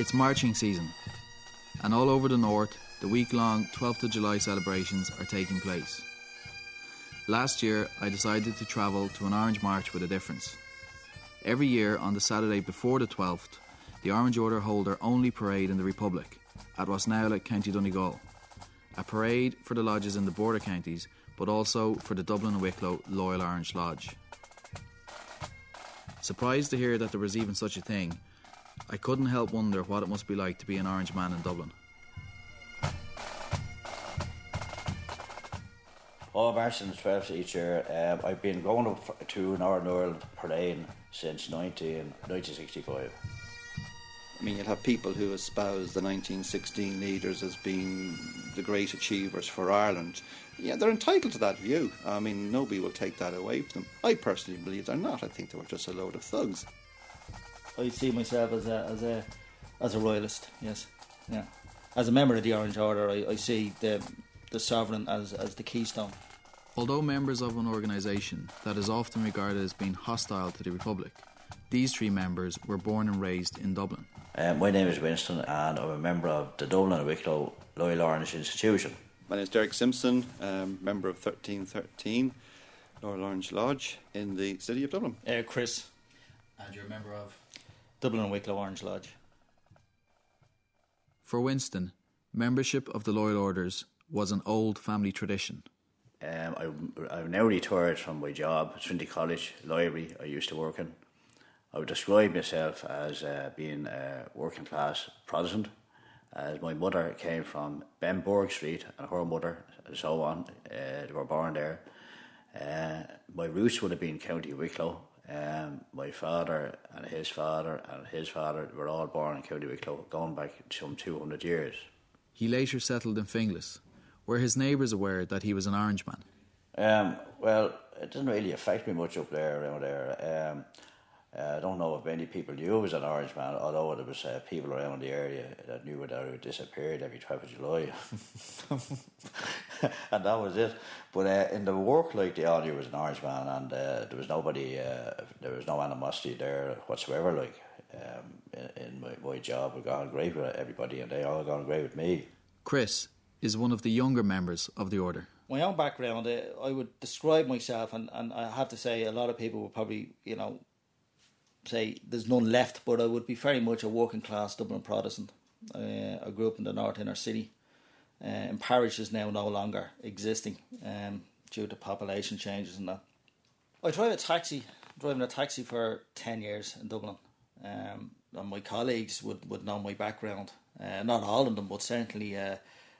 It's marching season, and all over the north, the week long 12th of July celebrations are taking place. Last year, I decided to travel to an Orange March with a difference. Every year, on the Saturday before the 12th, the Orange Order hold their only parade in the Republic at Rossnowlagh, County Donegal. A parade for the lodges in the border counties, but also for the Dublin and Wicklow Loyal Orange Lodge. Surprised to hear that there was even such a thing, I couldn't help wonder what it must be like to be an Orange man in Dublin. Oh, Martin's 12th each year. Um, I've been going up to Northern Ireland parade since 19, 1965. I mean, you'll have people who espouse the 1916 leaders as being the great achievers for Ireland. Yeah, they're entitled to that view. I mean, nobody will take that away from them. I personally believe they're not. I think they were just a load of thugs. I see myself as a as a as a royalist. Yes, yeah. As a member of the Orange Order, I, I see the the sovereign as as the keystone. Although members of an organisation that is often regarded as being hostile to the Republic, these three members were born and raised in Dublin. Um, my name is Winston, and I'm a member of the Dublin and Wicklow Loyal Orange Institution. My name is Derek Simpson, um, member of 1313 Loyal Orange Lodge in the city of Dublin. Uh, Chris, And you're a member of? Dublin and Wicklow Orange Lodge. For Winston, membership of the Loyal Orders was an old family tradition. Um, I, I'm now retired from my job at Trinity College Library I used to work in. I would describe myself as uh, being a working class Protestant, as my mother came from Benburb Street and her mother and so on. Uh, they were born there. Uh, my roots would have been County Wicklow. Um, my father and his father and his father were all born in County Wicklow, going back some 200 years. He later settled in Finglas, where his neighbours aware that he was an Orangeman. Um, well, it didn't really affect me much up there, around there. Um, uh, I don't know if many people knew I was an Orange man, although there was uh, people around the area that knew that I disappeared every 12th of July. and that was it. But uh, in the work, like, the all knew I was an Orange man, and uh, there was nobody, uh, there was no animosity there whatsoever, like. Um, in, in my, my job, we got on great with everybody, and they all got on great with me. Chris is one of the younger members of the order. My own background, uh, I would describe myself, and, and I have to say, a lot of people would probably, you know, say there's none left, but I would be very much a working class Dublin Protestant. Uh, I grew up in the north inner city. Uh, and parish is now no longer existing um, due to population changes and that. I drive a taxi, driving a taxi for 10 years in Dublin. Um, and my colleagues would, would know my background. Uh, not all of them, but certainly uh,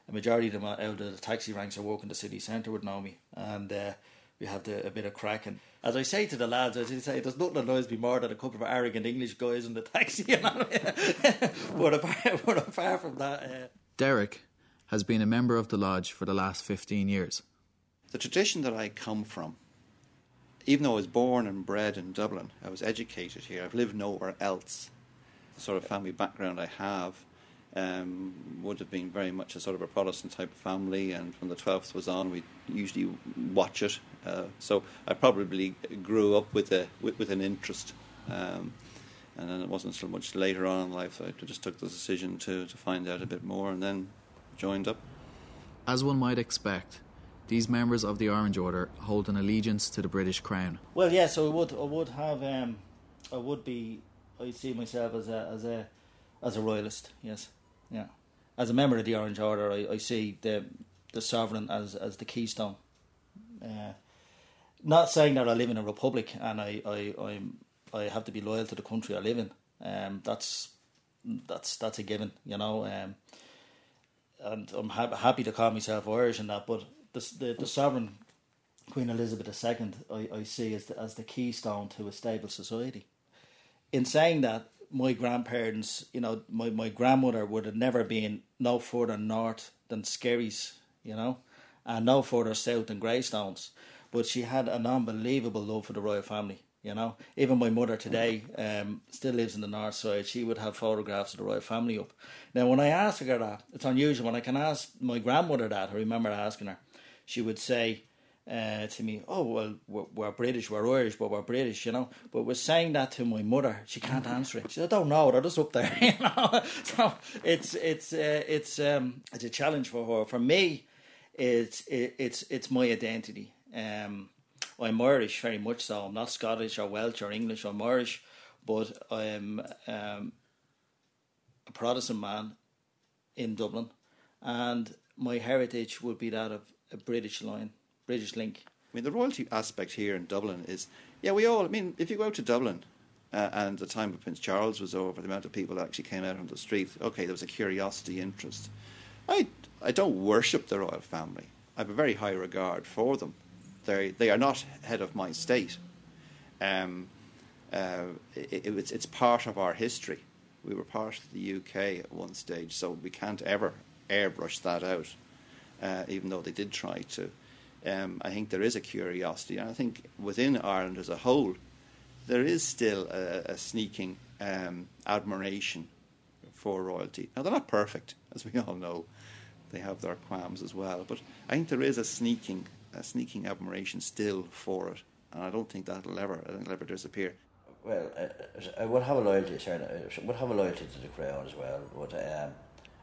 a majority of them out of the taxi ranks who work in the city centre would know me. And uh, we have the, a bit of crack. And as I say to the lads, as I say, there's nothing that annoys me more than a couple of arrogant English guys in the taxi. You know? but, apart, but apart from that. Uh, Derek has been a member of the lodge for the last 15 years. The tradition that I come from, even though I was born and bred in Dublin, I was educated here, I've lived nowhere else. The sort of family background I have um, would have been very much a sort of a Protestant type of family, and when the 12th was on, we usually watch it. Uh, so I probably grew up with, a, with, with an interest. Um, and then it wasn't so much later on in life, that I just took the decision to, to find out a bit more and then joined up. As one might expect, these members of the Orange Order hold an allegiance to the British Crown. Well, yes, I would. I would have. Um, I would be. I see myself as a as a as a royalist. Yes, yeah. As a member of the Orange Order, I, I see the the sovereign as as the keystone. Uh, not saying that I live in a republic and I I I'm, I have to be loyal to the country I live in. Um, that's that's that's a given, you know. Um, and I'm ha- happy to call myself Irish and that, but the the, the sovereign Queen Elizabeth II, I, I see as the, as the keystone to a stable society. In saying that, my grandparents, you know, my, my grandmother would have never been no further north than Skerries, you know, and no further south than Greystones. But she had an unbelievable love for the royal family, you know. Even my mother today um, still lives in the north side. She would have photographs of the royal family up. Now, when I ask her that, it's unusual. When I can ask my grandmother that, I remember asking her, she would say, uh, to me, oh well, we're, we're, British, we're Irish, but we're British, you know. But we're saying that to my mother, she can't answer it. She said, I don't know, they're just up there, you know. So it's it's uh, it's um, it's a challenge for her. For me, it's it, it's it's my identity. Um, I'm Irish, very much so. I'm not Scottish or Welsh or English. I'm Irish, but I'm um, a Protestant man in Dublin, and my heritage would be that of a British line British link. I mean, the royalty aspect here in Dublin is, yeah, we all. I mean, if you go to Dublin, uh, and the time of Prince Charles was over, the amount of people that actually came out on the street. Okay, there was a curiosity, interest. I I don't worship the royal family. I have a very high regard for them. They they are not head of my state. Um, uh, it, it, it's it's part of our history. We were part of the UK at one stage, so we can't ever airbrush that out. Uh, even though they did try to um, I think there is a curiosity. And I think within Ireland as a whole, there is still a, a sneaking um, admiration for royalty. Now, they're not perfect, as we all know. They have their qualms as well. But I think there is a sneaking, a sneaking admiration still for it. And I don't think that'll ever, I think it'll ever disappear. Well, I, I would have a loyalty, sorry, I would have a loyalty to the Crown as well. But um,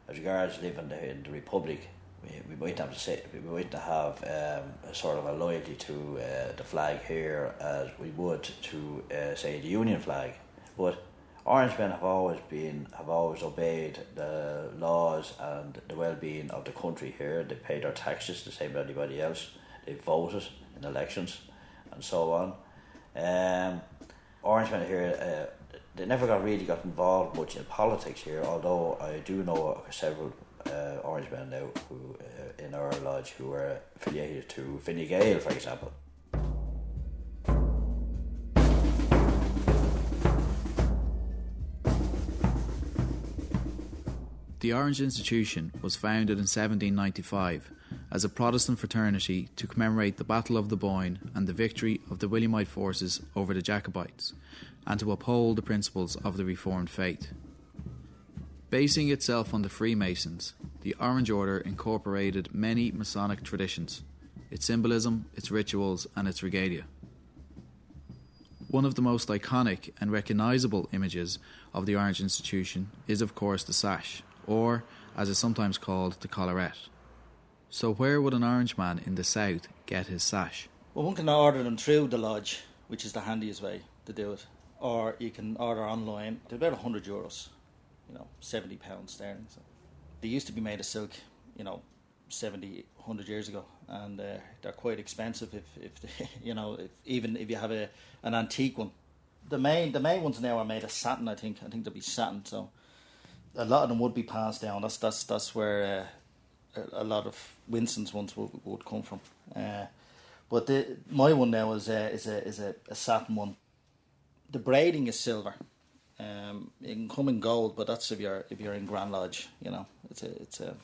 as regards living in the, in the Republic, we, we might have to say we might have um, a sort of a loyalty to uh, the flag here as we would to uh, say the Union flag, but Orangemen have always been have always obeyed the laws and the well being of the country here. They pay their taxes the same as anybody else. They voted in elections and so on. Um, Orangemen here. Uh, they never got really got involved much in politics here, although I do know several uh, Orangemen now who uh, in our lodge who are affiliated to Fine for example. The Orange Institution was founded in 1795 as a Protestant fraternity to commemorate the Battle of the Boyne and the victory of the Williamite forces over the Jacobites, and to uphold the principles of the Reformed faith. Basing itself on the Freemasons, the Orange Order incorporated many Masonic traditions, its symbolism, its rituals, and its regalia. One of the most iconic and recognisable images of the Orange Institution is, of course, the sash, or, as is sometimes called, the collarette. So, where would an Orange man in the south get his sash? Well, one can order them through the lodge, which is the handiest way to do it, or you can order online. They're about 100 euros you know, 70 pounds sterling. So they used to be made of silk, you know, 70, 100 years ago, and uh, they're quite expensive if, if they, you know, if, even if you have a an antique one. The main the main ones now are made of satin. I think I think they'll be satin. So a lot of them would be passed down. That's that's that's where uh, a, a, lot of Winston's ones would, would come from. Uh, but the, my one now is a, is a is a, a satin one. The braiding is silver. Um, it can come in gold, but that's if you're if you're in Grand Lodge. You know, it's a it's a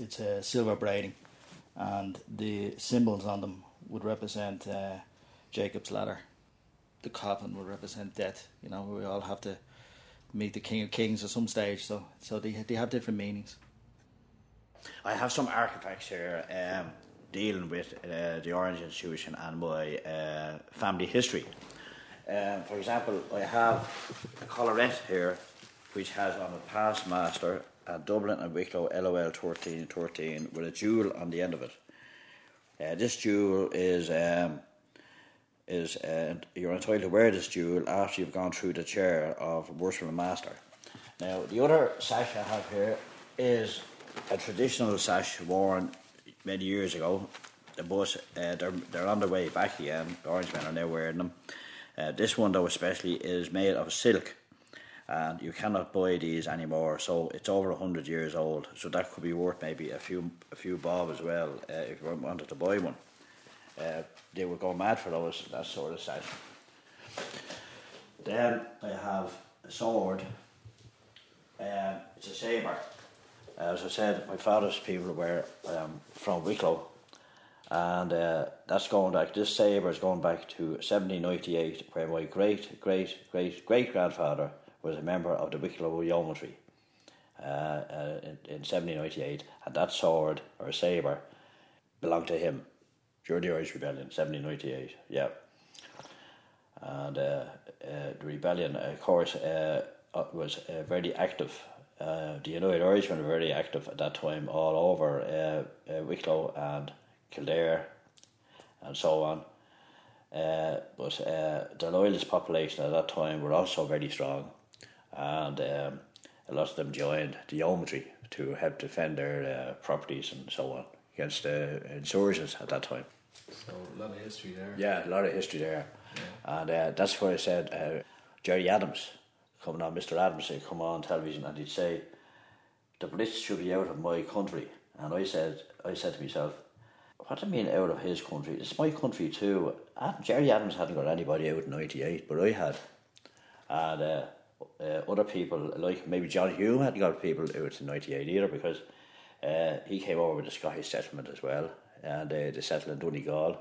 it's a silver braiding, and the symbols on them would represent uh, Jacob's ladder. The coffin would represent death. You know, we all have to meet the King of Kings at some stage. So so they they have different meanings. I have some artifacts here um, dealing with uh, the Orange Institution and my uh, family history. Um, for example, I have a collarette here which has on a past master at Dublin and Wicklow LOL 1313 with a jewel on the end of it. Uh, this jewel is um, is uh, you're entitled to wear this jewel after you've gone through the chair of worshiping master. Now, the other sash I have here is a traditional sash worn many years ago, but uh, they're, they're on their way back again. The orange men are now wearing them. Uh, this one, though, especially, is made of silk, and you cannot buy these anymore. So it's over hundred years old. So that could be worth maybe a few a few bob as well uh, if you wanted to buy one. Uh, they would go mad for those that sort of set. Then I have a sword. Um, it's a saber. As I said, my father's people were um, from Wicklow, and uh, that's going back. This sabre is going back to 1798, where my great great great great grandfather was a member of the Wicklow Yeomanry uh, uh, in, in 1798, and that sword or sabre belonged to him. during the Irish Rebellion, 1798, yeah. And uh, uh, the rebellion, of course, uh, uh, was uh, very active. the United Irishmen were very active at that time all over Wicklow and Kildare and so on. but the loyalist population at that time were also very strong, and um, a lot of them joined the yeomanry to help defend their properties and so on against the insurgents at that time. So a lot of history there. Yeah, a lot of history there, yeah. and uh, that's where I said uh, Gerry Adams coming on, Mr. Adams, he'd come on television and he'd say, "The Blitz should be out of my country," and I said, I said to myself, "What you mean out of his country? It's my country too." Gerry Adams hadn't got anybody out in '98, but I had, and. Uh, uh, other people like maybe John Hume hadn't got people out in '98 either because uh, he came over with the Scottish settlement as well, and uh, they settled in Donegal.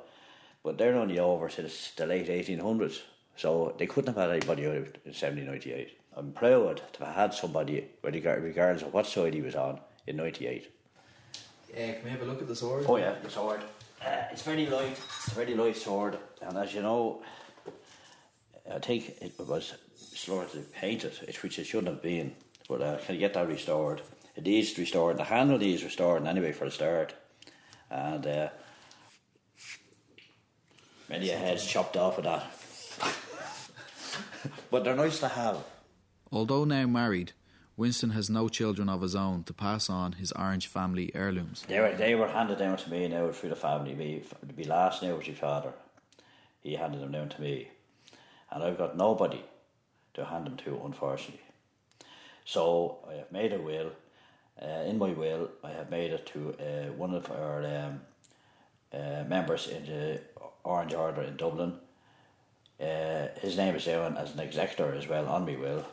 But they're only over since the late 1800s, so they couldn't have had anybody out in 1798. I'm proud to have had somebody, regardless of what side he was on, in 98. Yeah, can we have a look at the sword? Oh, yeah, the sword. Uh, it's very light, it's a very light sword, and as you know, I think it was slightly painted, which it shouldn't have been. But uh, can you get that restored? It needs restored. The handle needs restored anyway for the start, and uh, many a heads chopped off of that. but they're nice to have. Although now married, Winston has no children of his own to pass on his Orange family heirlooms. They were, they were handed down to me now through the family. Me, be last now was my father. He handed them down to me. And I've got nobody to hand them to, unfortunately. So I have made a will. Uh, in my will, I have made it to uh, one of our um, uh, members in the Orange Order in Dublin. Uh, his name is down as an executor as well on my will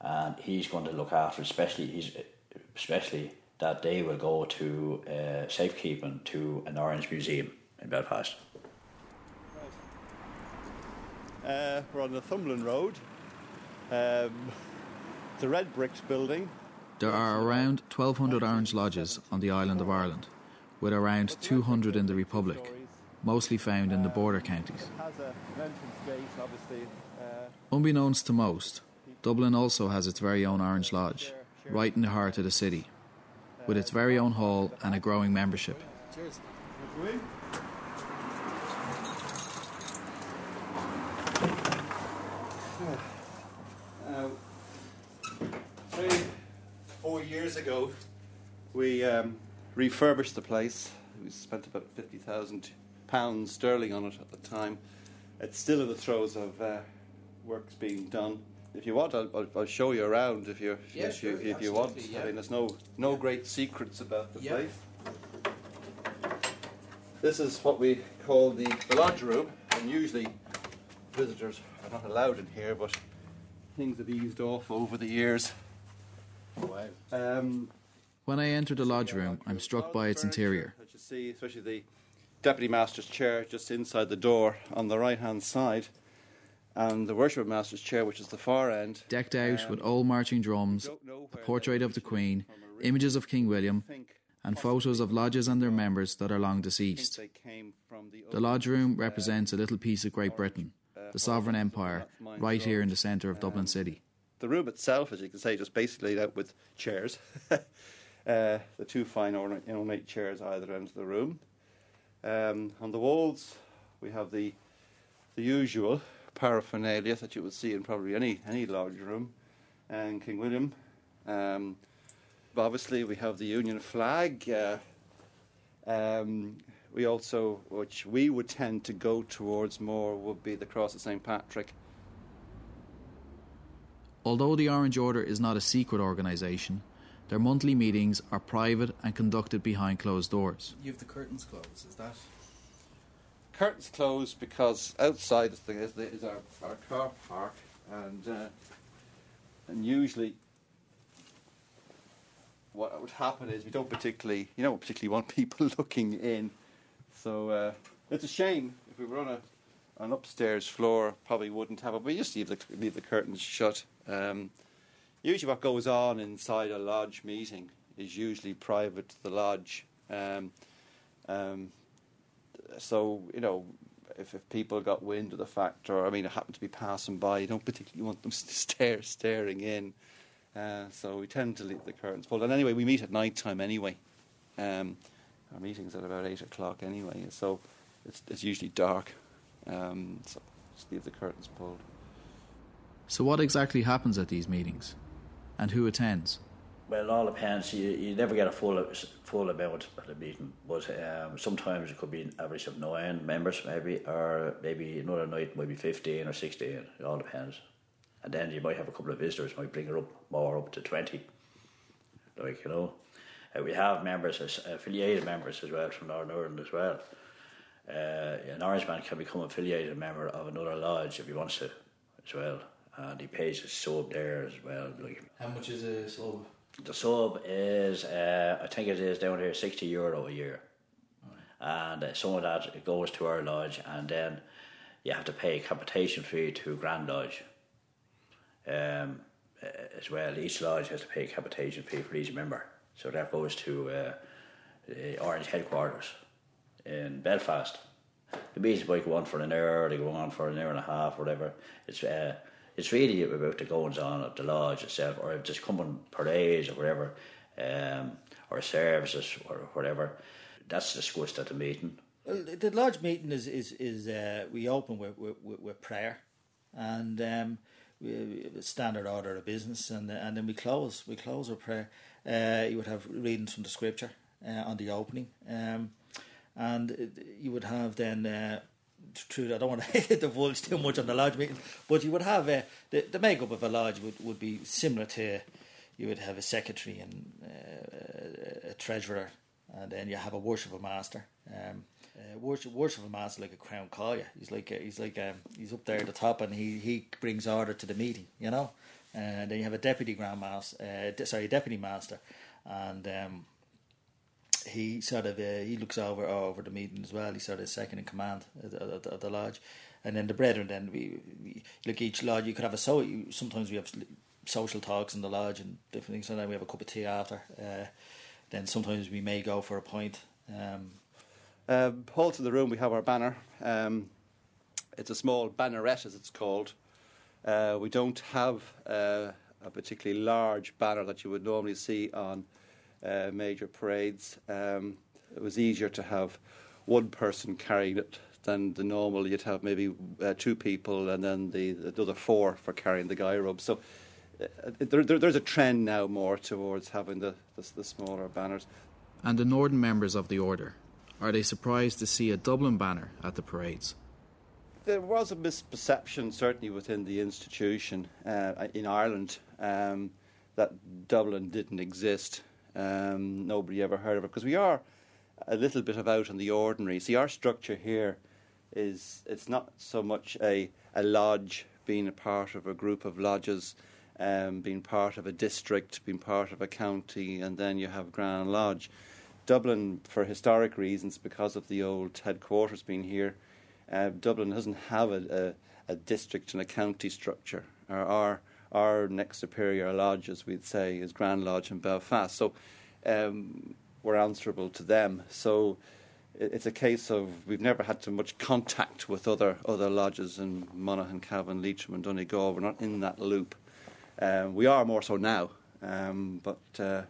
and he's going to look after, especially he's especially that they will go to uh, safekeeping to an Orange Museum in Belfast. Uh, we're on the Northumberland Road. Um, the Red Bricks building. There are around 1,200 Orange Lodges on the island of Ireland, with around 200 in the Republic, mostly found in the border counties. Unbeknownst to most, Dublin also has its very own Orange Lodge, right in the heart of the city, with its very own hall and a growing membership. Uh, three, four years ago, we um, refurbished the place. We spent about fifty thousand pounds sterling on it at the time. It's still in the throes of uh, works being done if you want, I'll, I'll, I'll, show you around if you yeah, if, sure, you, if you want. Yeah. I mean, there's no no great secrets about the yeah. place. This is what we call the, the lodge room, and usually visitors are not allowed in here, but things have eased off over the years. Wow. Um, when I enter the lodge room, I'm struck by its interior. As you see, especially the deputy master's chair just inside the door on the right hand side and the Worship Master's chair, which is the far end. Decked out um, with old marching drums, a portrait of the Queen, images of King William, and photos of lodges and their members that are long deceased. The lodge room represents a little piece of Great Britain, uh, the sovereign empire, right here in the centre of Dublin City. The room itself, as you can say, just basically laid out with chairs. uh, the two fine ornate chairs either end of the room. Um, on the walls, we have the the usual paraphernalia that you would see in probably any any lodge room, and King William. Um, obviously, we have the Union flag. Uh, um, we also, which we would tend to go towards more, would be the Cross of St Patrick. Although the Orange Order is not a secret organisation, their monthly meetings are private and conducted behind closed doors. You have the curtains closed, is that? Curtains closed because outside is, the, is, the, is our, our car park, and uh, and usually what would happen is we don't particularly, you don't particularly want people looking in. So uh, it's a shame if we were on a an upstairs floor, probably wouldn't have it. But we just leave the leave the curtains shut. Um, usually, what goes on inside a lodge meeting is usually private to the lodge. Um, um, so you know, if, if people got wind of the fact, or I mean, it happened to be passing by, you don't particularly want them stare staring in. Uh, so we tend to leave the curtains pulled. And anyway, we meet at night time anyway. Um, our meeting's at about eight o'clock anyway, so it's, it's usually dark. Um, so just leave the curtains pulled. So, what exactly happens at these meetings, and who attends? Well, all depends. You, you never get a full full amount at the meeting, but um, sometimes it could be an average of nine members, maybe, or maybe another night might be fifteen or sixteen. It all depends. And then you might have a couple of visitors, might bring it up more up to twenty. Like you know, uh, we have members, as affiliated members as well from Northern Ireland as well. Uh, an Orangeman can become affiliated member of another lodge if he wants to, as well, and he pays his sub there as well. Like how much is a sub? The sub is, uh, I think it is down here, sixty euro a year, and uh, some of that goes to our lodge, and then you have to pay a capitation fee to Grand Lodge. Um, as well, each lodge has to pay a capitation fee for each member. So that goes to uh, the Orange headquarters in Belfast. The meetings might go on for an hour, they go on for an hour and a half, whatever. It's uh, it's really about the goings on of the lodge itself, or just coming parades or whatever, um, or services or whatever. That's discussed at the meeting. Well, the lodge meeting is is is uh, we open with, with, with prayer, and um, we, standard order of business, and and then we close we close with prayer. Uh, you would have readings from the scripture uh, on the opening, um, and you would have then. True, I don't want to divulge too much on the lodge meeting, but you would have uh, the the makeup of a lodge would, would be similar to you would have a secretary and uh, a treasurer, and then you have a worshipper master. Um, uh, worship worship a master like a crown collier. He's like a, he's like a, he's up there at the top, and he, he brings order to the meeting. You know, and then you have a deputy grand master, uh, sorry, deputy master, and um, he sort of uh, he looks over over the meeting as well. He's sort of second in command of the, lodge, and then the brethren. Then we, we each lodge. You could have a so. Sometimes we have social talks in the lodge and different things. Sometimes we have a cup of tea after. Uh, then sometimes we may go for a pint. Um, uh, Hall to the room. We have our banner. Um, it's a small banneret, as it's called. Uh, we don't have uh, a particularly large banner that you would normally see on uh, major parades. Um, it was easier to have one person carrying it than the normal. You'd have maybe uh, two people and then the, the other four for carrying the guy robe. So uh, there, there, there's a trend now more towards having the, the, the smaller banners. And the northern members of the order, are they surprised to see a Dublin banner at the parades? there was a misperception, certainly within the institution uh, in Ireland, um, that Dublin didn't exist. Um, nobody ever heard of it because we are a little bit of out in the ordinary. See, our structure here is it's not so much a, a lodge being a part of a group of lodges, um, being part of a district, being part of a county, and then you have Grand Lodge. Dublin, for historic reasons, because of the old headquarters being here, uh, Dublin doesn't have a, a, a, district and a county structure. Our, our, our next superior lodge, as we'd say, is Grand Lodge in Belfast. So um, we're answerable to them. So it's a case of we've never had too much contact with other other lodges in Monaghan, Cavan, Leitrim, and Donegal. We're not in that loop. Um, we are more so now, um, but uh,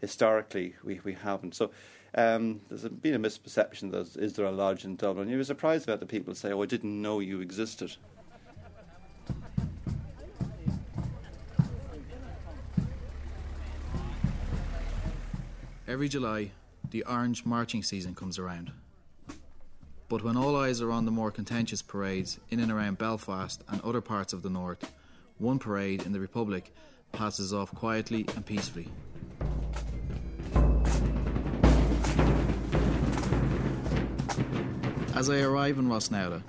historically we, we haven't. So um, there's been a misperception that is there a lodge in Dublin? You were surprised about the people say, "Oh, I didn't know you existed." Every July, the Orange marching season comes around. But when all eyes are on the more contentious parades in and around Belfast and other parts of the north, one parade in the Republic passes off quietly and peacefully. As I arrive in Rossnowlagh,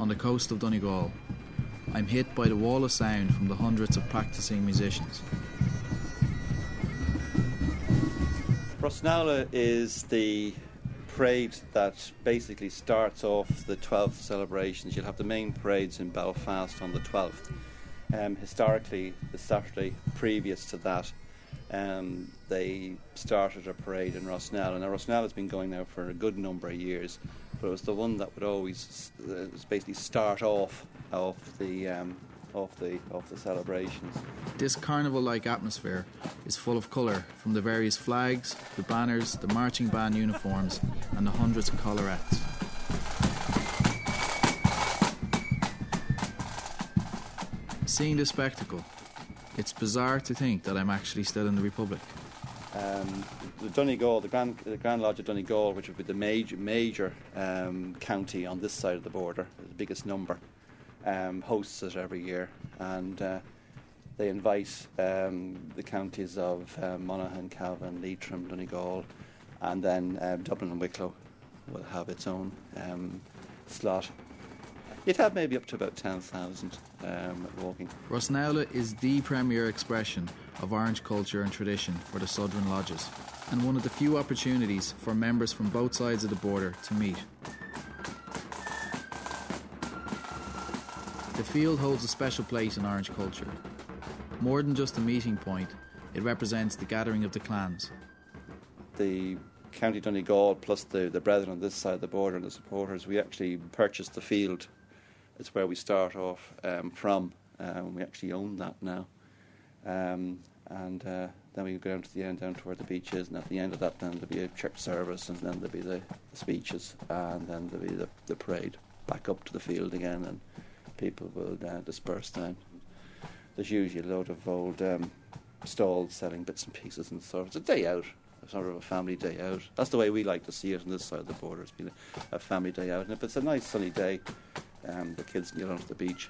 on the coast of Donegal, I'm hit by the wall of sound from the hundreds of practicing musicians. Rossnowlagh is the parade that basically starts off the 12th celebrations. You'll have the main parades in Belfast on the 12th. Um, historically, the Saturday previous to that, um, they started a parade in Rosnell, and Rosnell has been going now for a good number of years. but it was the one that would always uh, basically start off of the um, of the of the celebrations. This carnival-like atmosphere is full of colour from the various flags, the banners, the marching band uniforms, and the hundreds of collarettes. Seeing this spectacle, it's bizarre to think that I'm actually still in the Republic. Um, the Donegal, the Grand, the Grand Lodge of Donegal, which would be the major major um, county on this side of the border, the biggest number, um, hosts it every year, and uh, they invite um, the counties of uh, Monaghan, Cavan, Leitrim, Donegal, and then um, Dublin and Wicklow will have its own um, slot. You'd have maybe up to about 10,000 um, walking. Rossnowlagh is the premier expression of Orange culture and tradition for the Southern Lodges, and one of the few opportunities for members from both sides of the border to meet. Field holds a special place in Orange culture. More than just a meeting point, it represents the gathering of the clans. the County Donegal plus the, the brethren on this side of the border and the supporters, we actually purchased the field. It's where we start off um, from. Um, we actually own that now. Um, and uh, then we go down to the end, down to where the beach is, and at the end of that, then there'll be a church service, and then there'll be the, speeches, and then there'll be the, the parade back up to the field again, and people will uh, disperse then. There's usually a load of old um, stalls selling bits and pieces and sort of. It's a day out, sort of a family day out. That's the way we like to see it on this side of the border. It's been a, a family day out, and if it's a nice sunny day, um, the kids can get onto the beach.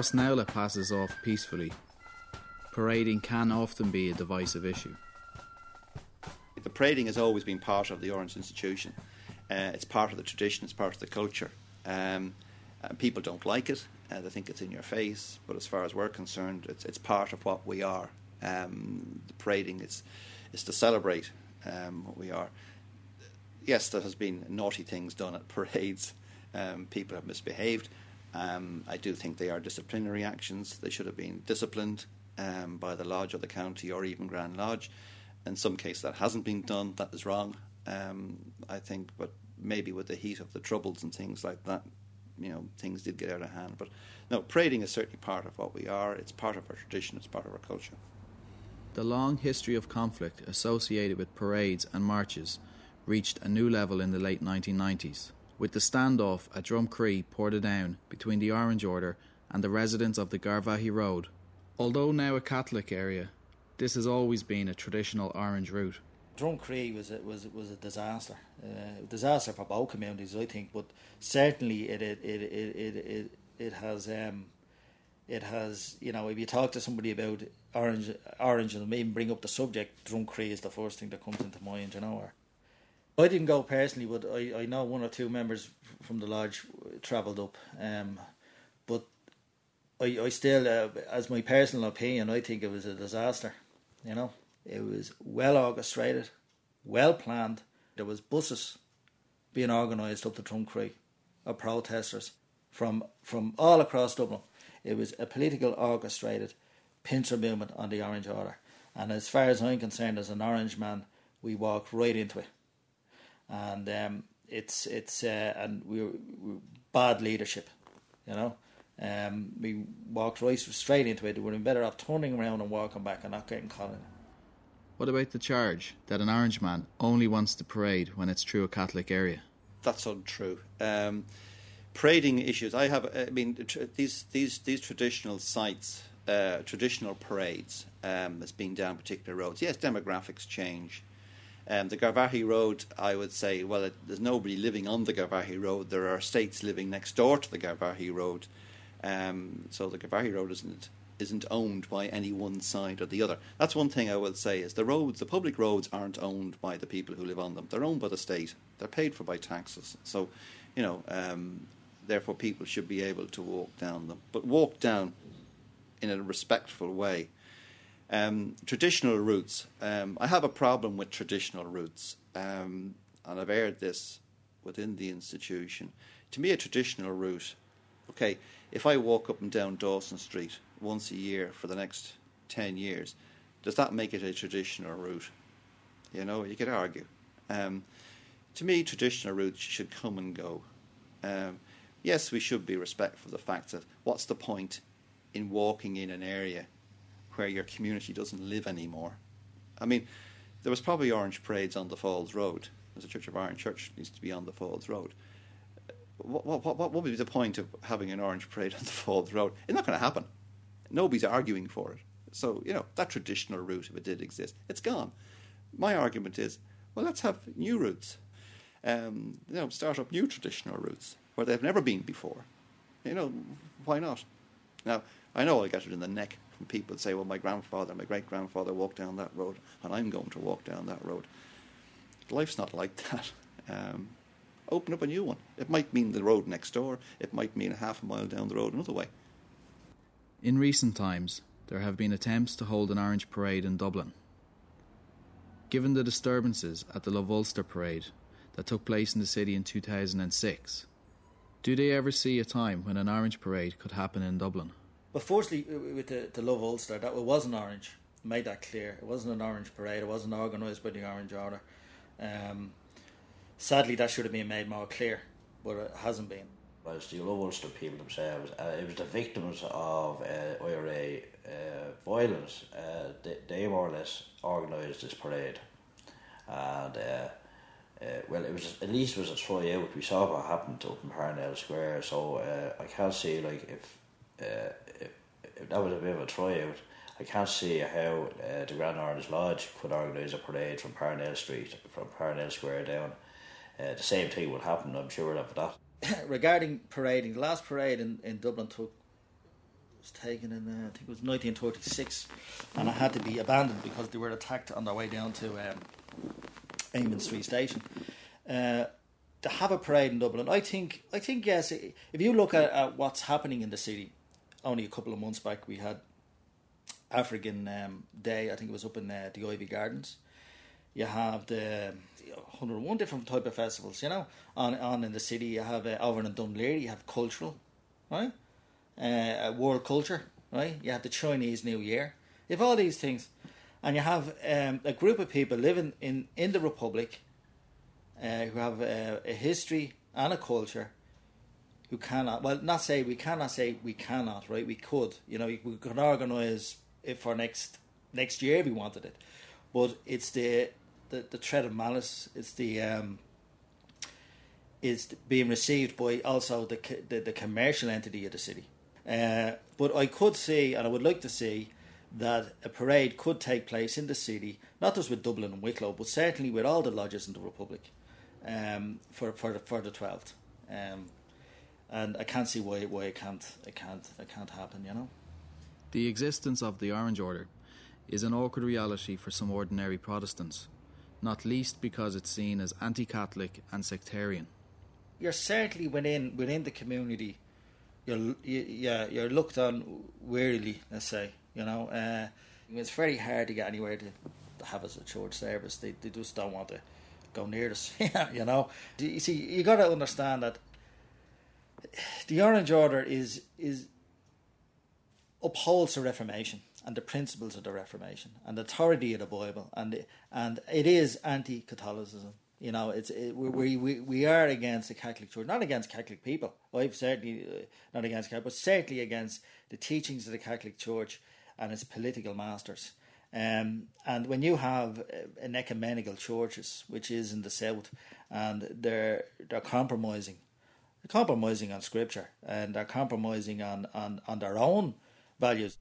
Rossnowlagh passes off peacefully, parading can often be a divisive issue. The parading has always been part of the Orange institution. Uh, it's part of the tradition, it's part of the culture. Um, uh, people don't like it, uh, they think it's in your face, but as far as we're concerned, it's, it's part of what we are. Um, the parading is, is to celebrate um, what we are. Yes, there has been naughty things done at parades. Um, people have misbehaved. Um, I do think they are disciplinary actions. They should have been disciplined um, by the lodge or the county or even Grand Lodge. In some cases, that hasn't been done. That is wrong. Um, I think, but maybe with the heat of the troubles and things like that, you know, things did get out of hand. But no, parading is certainly part of what we are. It's part of our tradition. It's part of our culture. The long history of conflict associated with parades and marches reached a new level in the late 1990s, with the standoff at Drumcree Portadown between the Orange Order and the residents of the Garvaghey Road. Although now a Catholic area, this has always been a traditional Orange route. Drumcree was a, was was a disaster, uh, disaster for both communities, I think. But certainly, it it it it it, it, it has um, it has you know if you talk to somebody about orange orange and even bring up the subject, Drumcree is the first thing that comes into mind, you know. Or, I didn't go personally, but I, I know one or two members from the lodge travelled up. Um, but I I still, uh, as my personal opinion, I think it was a disaster. You know, it was well orchestrated, well planned. There was buses being organised up to Drumcree of protesters from from all across Dublin. It was a political orchestrated pincer movement on the Orange Order. And as far as I'm concerned, as an Orange man, we walked right into it. And um, it's it's uh, and we were, we were bad leadership, you know. Um, we walked right straight into it. We would have been better off turning around and walking back and not getting caught in it. What about the charge that an Orange man only wants to parade when it's through a Catholic area? That's untrue. Um, parading issues. I have. I mean, tr- these these these traditional sites, uh, traditional parades, um, has been down particular roads. Yes, demographics change. Um, the Garvaghey Road, I would say, well, it, there's nobody living on the Garvaghey Road. There are estates living next door to the Garvaghey Road. Um, so the Garvaghey Road isn't isn't owned by any one side or the other. That's one thing I will say is the roads, the public roads, aren't owned by the people who live on them. They're owned by the state. They're paid for by taxes. So, you know, um, therefore people should be able to walk down them. But walk down in a respectful way. Um, traditional routes. Um, I have a problem with traditional routes, um, and I've aired this within the institution. To me, a traditional route, okay, if I walk up and down Dawson Street once a year for the next 10 years, does that make it a traditional route? You know, you could argue. Um, to me, traditional routes should come and go. Um, yes, we should be respectful of the fact that what's the point in walking in an area where your community doesn't live anymore. I mean, there was probably orange parades on the Falls Road. There's a Church of Ireland church needs to be on the Falls Road. What, what, what, what would be the point of having an orange parade on the Falls Road? It's not going to happen. Nobody's arguing for it. So, you know, that traditional route, if it did exist, it's gone. My argument is, well, let's have new routes. Um, you know, start up new traditional routes where they've never been before. You know, why not? Now, I know I'll get it in the neck from people say, well, my grandfather, my great grandfather walked down that road, and I'm going to walk down that road. Life's not like that. Um, open up a new one. It might mean the road next door, it might mean a half a mile down the road another way. In recent times, there have been attempts to hold an Orange Parade in Dublin. Given the disturbances at the Love Ulster Parade that took place in the city in 2006, do they ever see a time when an Orange Parade could happen in Dublin? But firstly, with the, the Love Ulster, that it wasn't orange. Made that clear. It wasn't an orange parade. It wasn't organised by the Orange Order. Um, sadly, that should have been made more clear, but it hasn't been. It's the Love Ulster people themselves. Uh, it was the victims of uh, IRA uh, violence. Uh, they, they, more or less organised this parade, and uh, uh, well, it was at least it was a try out. We saw what happened up in Parnell Square, so uh, I can't see like if uh, that was a bit of a tryout. I can't see how uh, the Grand Orange Lodge could organise a parade from Parnell Street, from Parnell Square down. Uh, the same thing would happen, I'm sure of that. Regarding parading, the last parade in, in Dublin took was taken in uh, I think it was 1936, and it had to be abandoned because they were attacked on their way down to um, Amiens Street Station. Uh, to have a parade in Dublin, I think I think yes. If you look at, at what's happening in the city, only a couple of months back we had African um, Day. I think it was up in uh, the Iveagh Gardens. You have the 101 different type of festivals, you know, on on in the city. You have uh, over in Laoghaire, you have cultural, right? Uh, world culture, right? You have the Chinese New Year. You have all these things, and you have um, a group of people living in in the Republic uh, who have a, a history and a culture who cannot well not say we cannot say we cannot right? We could you know we could organize it for next next year if we wanted it. But it's the the, the threat of malice it's the um is being received by also the the, the commercial entity of the city. Uh, but I could see and I would like to see that a parade could take place in the city not just with Dublin and Wicklow but certainly with all the lodges in the Republic um, for for the, for the 12th um, and I can't see why why it can't it can't it can't happen. You know. The existence of the Orange Order is an awkward reality for some ordinary Protestants, not least because it's seen as anti-Catholic and sectarian. You're certainly within within the community. You're you, yeah you're looked on wearily. Let's say you know uh, it's very hard to get anywhere to, to have as a church service. They they just don't want to go near us. you know. You see, you got to understand that the Orange Order is is upholds the Reformation and the principles of the Reformation and the authority of the Bible and and it is anti-Catholicism. You know, it's it, we, we we are against the Catholic Church, not against Catholic people. I've certainly uh, not against Catholic, but certainly against the teachings of the Catholic Church and its political masters. Um, and when you have uh, an ecumenical churches, which is in the south, and they're they're compromising compromising on scripture and they're compromising on, on, on their own values.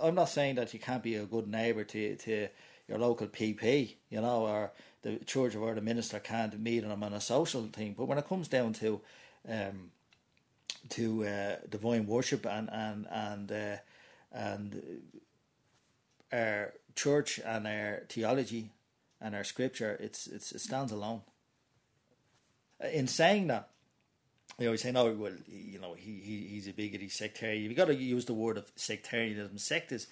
I'm not saying that you can't be a good neighbour to, to your local PP, you know, or the church or the minister can't meet them on a social thing. But when it comes down to um, to uh, divine worship and and and uh, and our church and our theology and our scripture, it's, it's it stands alone. In saying that, they always say, "No, well, you know, he, he he's a bigot, he's sectarian." You've got to use the word of sectarianism. Sect is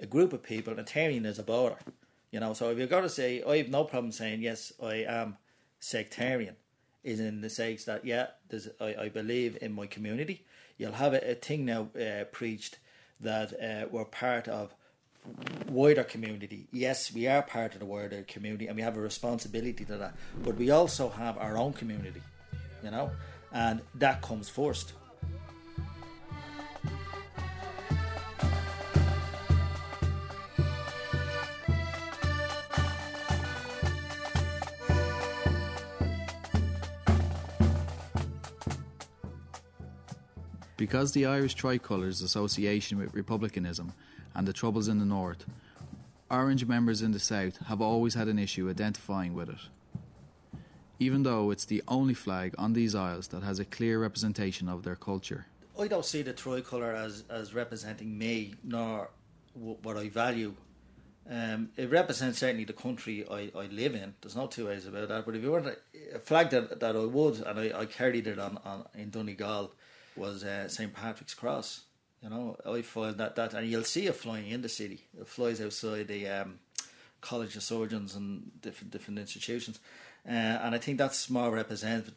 a group of people, and tarian is a border. You know, so if you've got to say, I have no problem saying yes, I am sectarian, is in the sense that yeah, I, I believe in my community. You'll have a, a thing now uh, preached that uh, we're part of wider community. Yes, we are part of the wider community, and we have a responsibility to that. But we also have our own community, you know, and that comes first. Because the Irish tricolour's association with republicanism and the troubles in the north, Orange members in the south have always had an issue identifying with it. Even though it's the only flag on these isles that has a clear representation of their culture. I don't see the tricolour as, as representing me nor w- what I value. Um, it represents certainly the country I, I live in. There's no two ways about that. But if you want a, a flag that, that I would, and I, I carried it on, on in Donegal, was uh, St Patrick's Cross. You know, I find that that, and you'll see it flying in the city. It flies outside the um, College of Surgeons and different different institutions, uh, and I think that's more represent,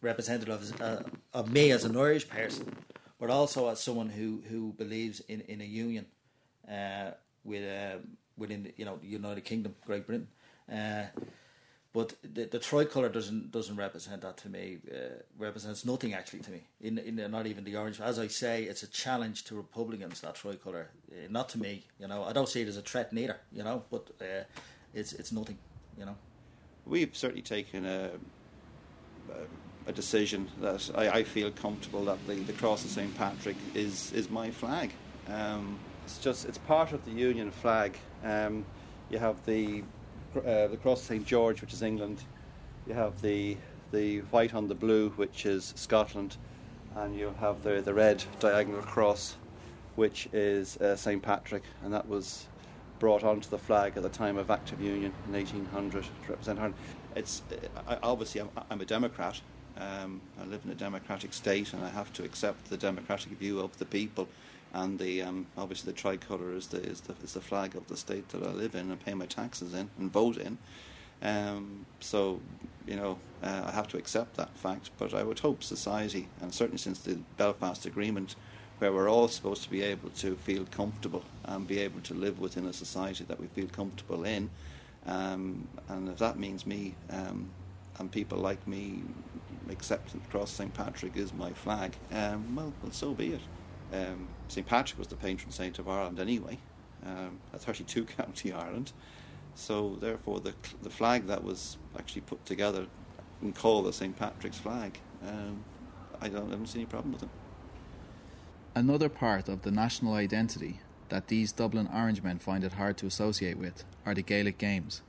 representative of, uh, of me as an Irish person, but also as someone who, who believes in, in a union uh, with uh, within you know the United Kingdom, Great Britain. Uh, but the, the tricolour doesn't doesn't represent that to me. Uh, represents nothing actually to me. In, in not even the orange. As I say, it's a challenge to Republicans. That tricolour, uh, not to me. You know, I don't see it as a threat neither. You know, but it's it's nothing. You know, we've certainly taken a a decision that I, I feel comfortable that the, the cross of St Patrick is is my flag. Um, it's just it's part of the Union flag. Um, you have the uh, the cross of St George, which is England. You have the the white on the blue, which is Scotland, and you have the the red diagonal cross, which is uh, St Patrick, and that was brought onto the flag at the time of Act of Union in 1800 to represent Ireland. It's I, obviously I'm, I'm, a Democrat. Um, I live in a democratic state, and I have to accept the democratic view of the people. And the um, obviously the tricolour is the, is the is the flag of the state that I live in and pay my taxes in and vote in. Um, so, you know, uh, I have to accept that fact. But I would hope society, and certainly since the Belfast Agreement, where we're all supposed to be able to feel comfortable and be able to live within a society that we feel comfortable in, um, and if that means me um, and people like me accepting Cross St Patrick is my flag, um, well, well, so be it. Um, St Patrick was the patron saint of Ireland anyway, um, a 32 county Ireland. So therefore, the the flag that was actually put together and called the St Patrick's flag, um, I don't, I don't see any problem with it. Another part of the national identity that these Dublin Orangemen find it hard to associate with are the Gaelic games.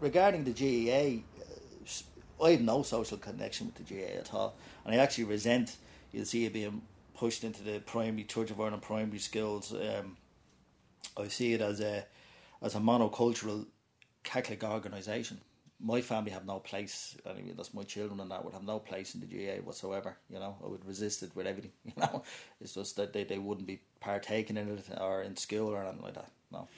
Regarding the GAA, uh, I have no social connection with the GAA at all, and I actually resent. You'll see it being pushed into the primary Church of Ireland primary schools. Um, I see it as a as a monocultural Catholic organisation. My family have no place. I mean, that's my children and that would have no place in the GAA whatsoever. You know, I would resist it with everything. You know, it's just that they, they wouldn't be partaking in it or in school or anything like that. No.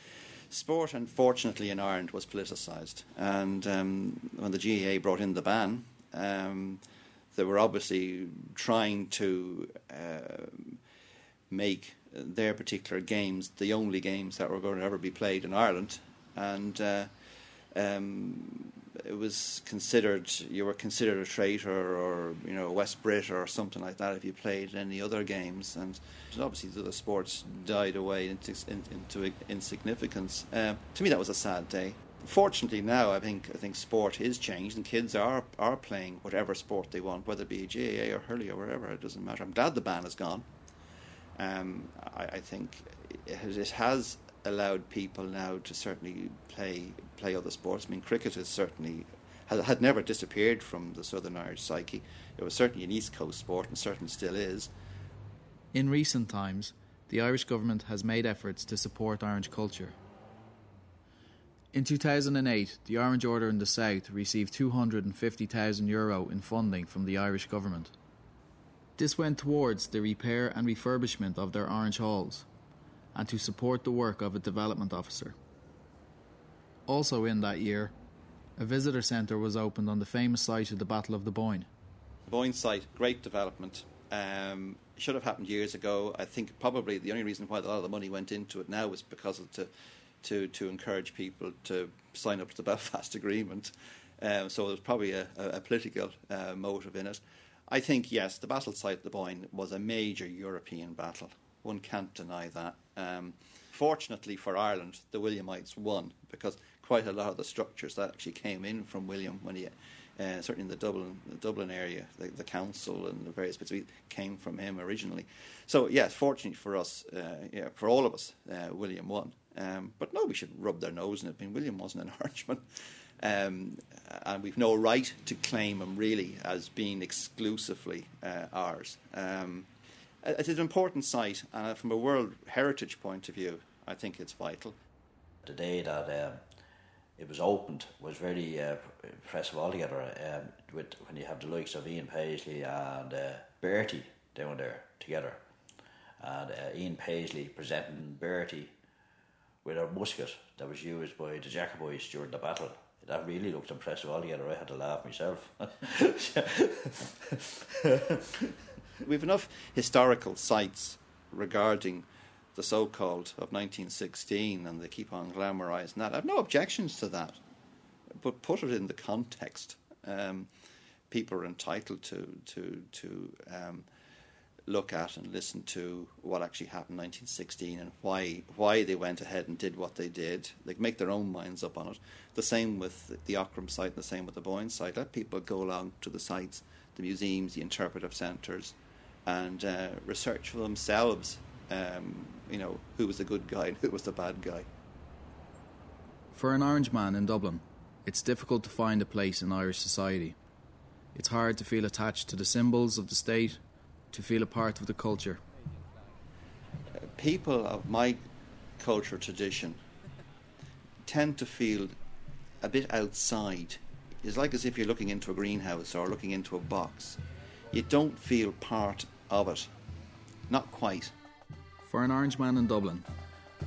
Sport, unfortunately, in Ireland was politicised, and um, when the GAA brought in the ban, um, they were obviously trying to uh, make their particular games the only games that were going to ever be played in Ireland, and uh, um, it was considered you were considered a traitor or you know a West Brit or something like that if you played any other games, and obviously the other sports died away into, into insignificance. Uh, to me, that was a sad day fortunately now I think I think sport is changed and kids are are playing whatever sport they want, whether it be GAA or hurley or wherever. It doesn't matter. I'm glad the ban is gone. Um, I, I, think it, has allowed people now to certainly play play other sports. I mean, cricket is certainly had, never disappeared from the Southern Irish psyche. It was certainly an East Coast sport and certainly still is. In recent times, the Irish government has made efforts to support Orange culture. In 2008, the Orange Order in the South received €250,000 Euro in funding from the Irish government. This went towards the repair and refurbishment of their Orange Halls and to support the work of a development officer. Also in that year, a visitor centre was opened on the famous site of the Battle of the Boyne. Boyne site, great development. Um, should have happened years ago. I think probably the only reason why a lot of the money went into it now was because of to to to encourage people to sign up to the Belfast Agreement. Um, so there's probably a, a, political uh, motive in it. I think yes, the battle site of the Boyne was a major European battle. One can't deny that. Um, fortunately for Ireland, the Williamites won because quite a lot of the structures that actually came in from William when he uh, certainly in the Dublin, the Dublin area, the, the, council and the various bits came from him originally. So yes, fortunately for us, uh, yeah, for all of us, uh, William won. Um, but no, we should rub their nose in it. I mean, William wasn't an Irishman, um, and we've no right to claim him really as being exclusively uh, ours. Um, it's an important site, and from a World Heritage point of view, I think it's vital. The day that um, it was opened was very uh, impressive altogether. Um, with when you have the likes of Ian Paisley and uh, Bertie down there together, and uh, Ian Paisley presenting Bertie with a musket that was used by the Jacobites during the battle. That really looked impressive altogether. I had to laugh myself. We've enough historical sites regarding the so-called of 1916 and they keep on glamorizing that. I have no objections to that, but put it in the context. Um, people are entitled to to to um, look at and listen to what actually happened in 1916 and why why they went ahead and did what they did. They make their own minds up on it. The same with the Aughrim site, and the same with the Boyne site. Let people go along to the sites, the museums, the interpretive centres, and uh, research for themselves um, you know, who was the good guy and who was the bad guy. For an orange man in Dublin, it's difficult to find a place in Irish society. It's hard to feel attached to the symbols of the state, to feel a part of the culture. People of my culture tradition tend to feel a bit outside. It's like as if you're looking into a greenhouse or looking into a box. You don't feel part of it. Not quite. For an orange man in Dublin,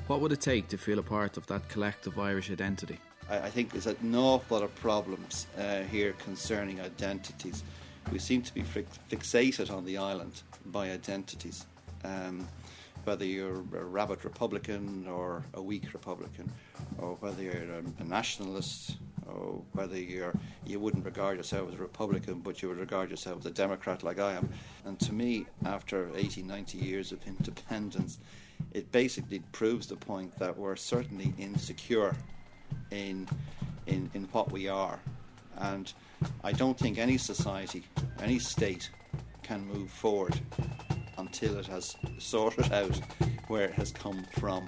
what would it take to feel a part of that collective Irish identity? I think there's an awful lot of problems uh, here concerning identities. We seem to be fixated on the island by identities. Um, whether you're a rabid Republican or a weak Republican, or whether you're a, a nationalist, whether you're you wouldn't regard yourself as a Republican, but you would regard yourself as a Democrat like I am. And to me, after 80, 90 years of independence, it basically proves the point that we're certainly insecure in in, in what we are. And I don't think any society, any state can move forward until it has sorted out where it has come from.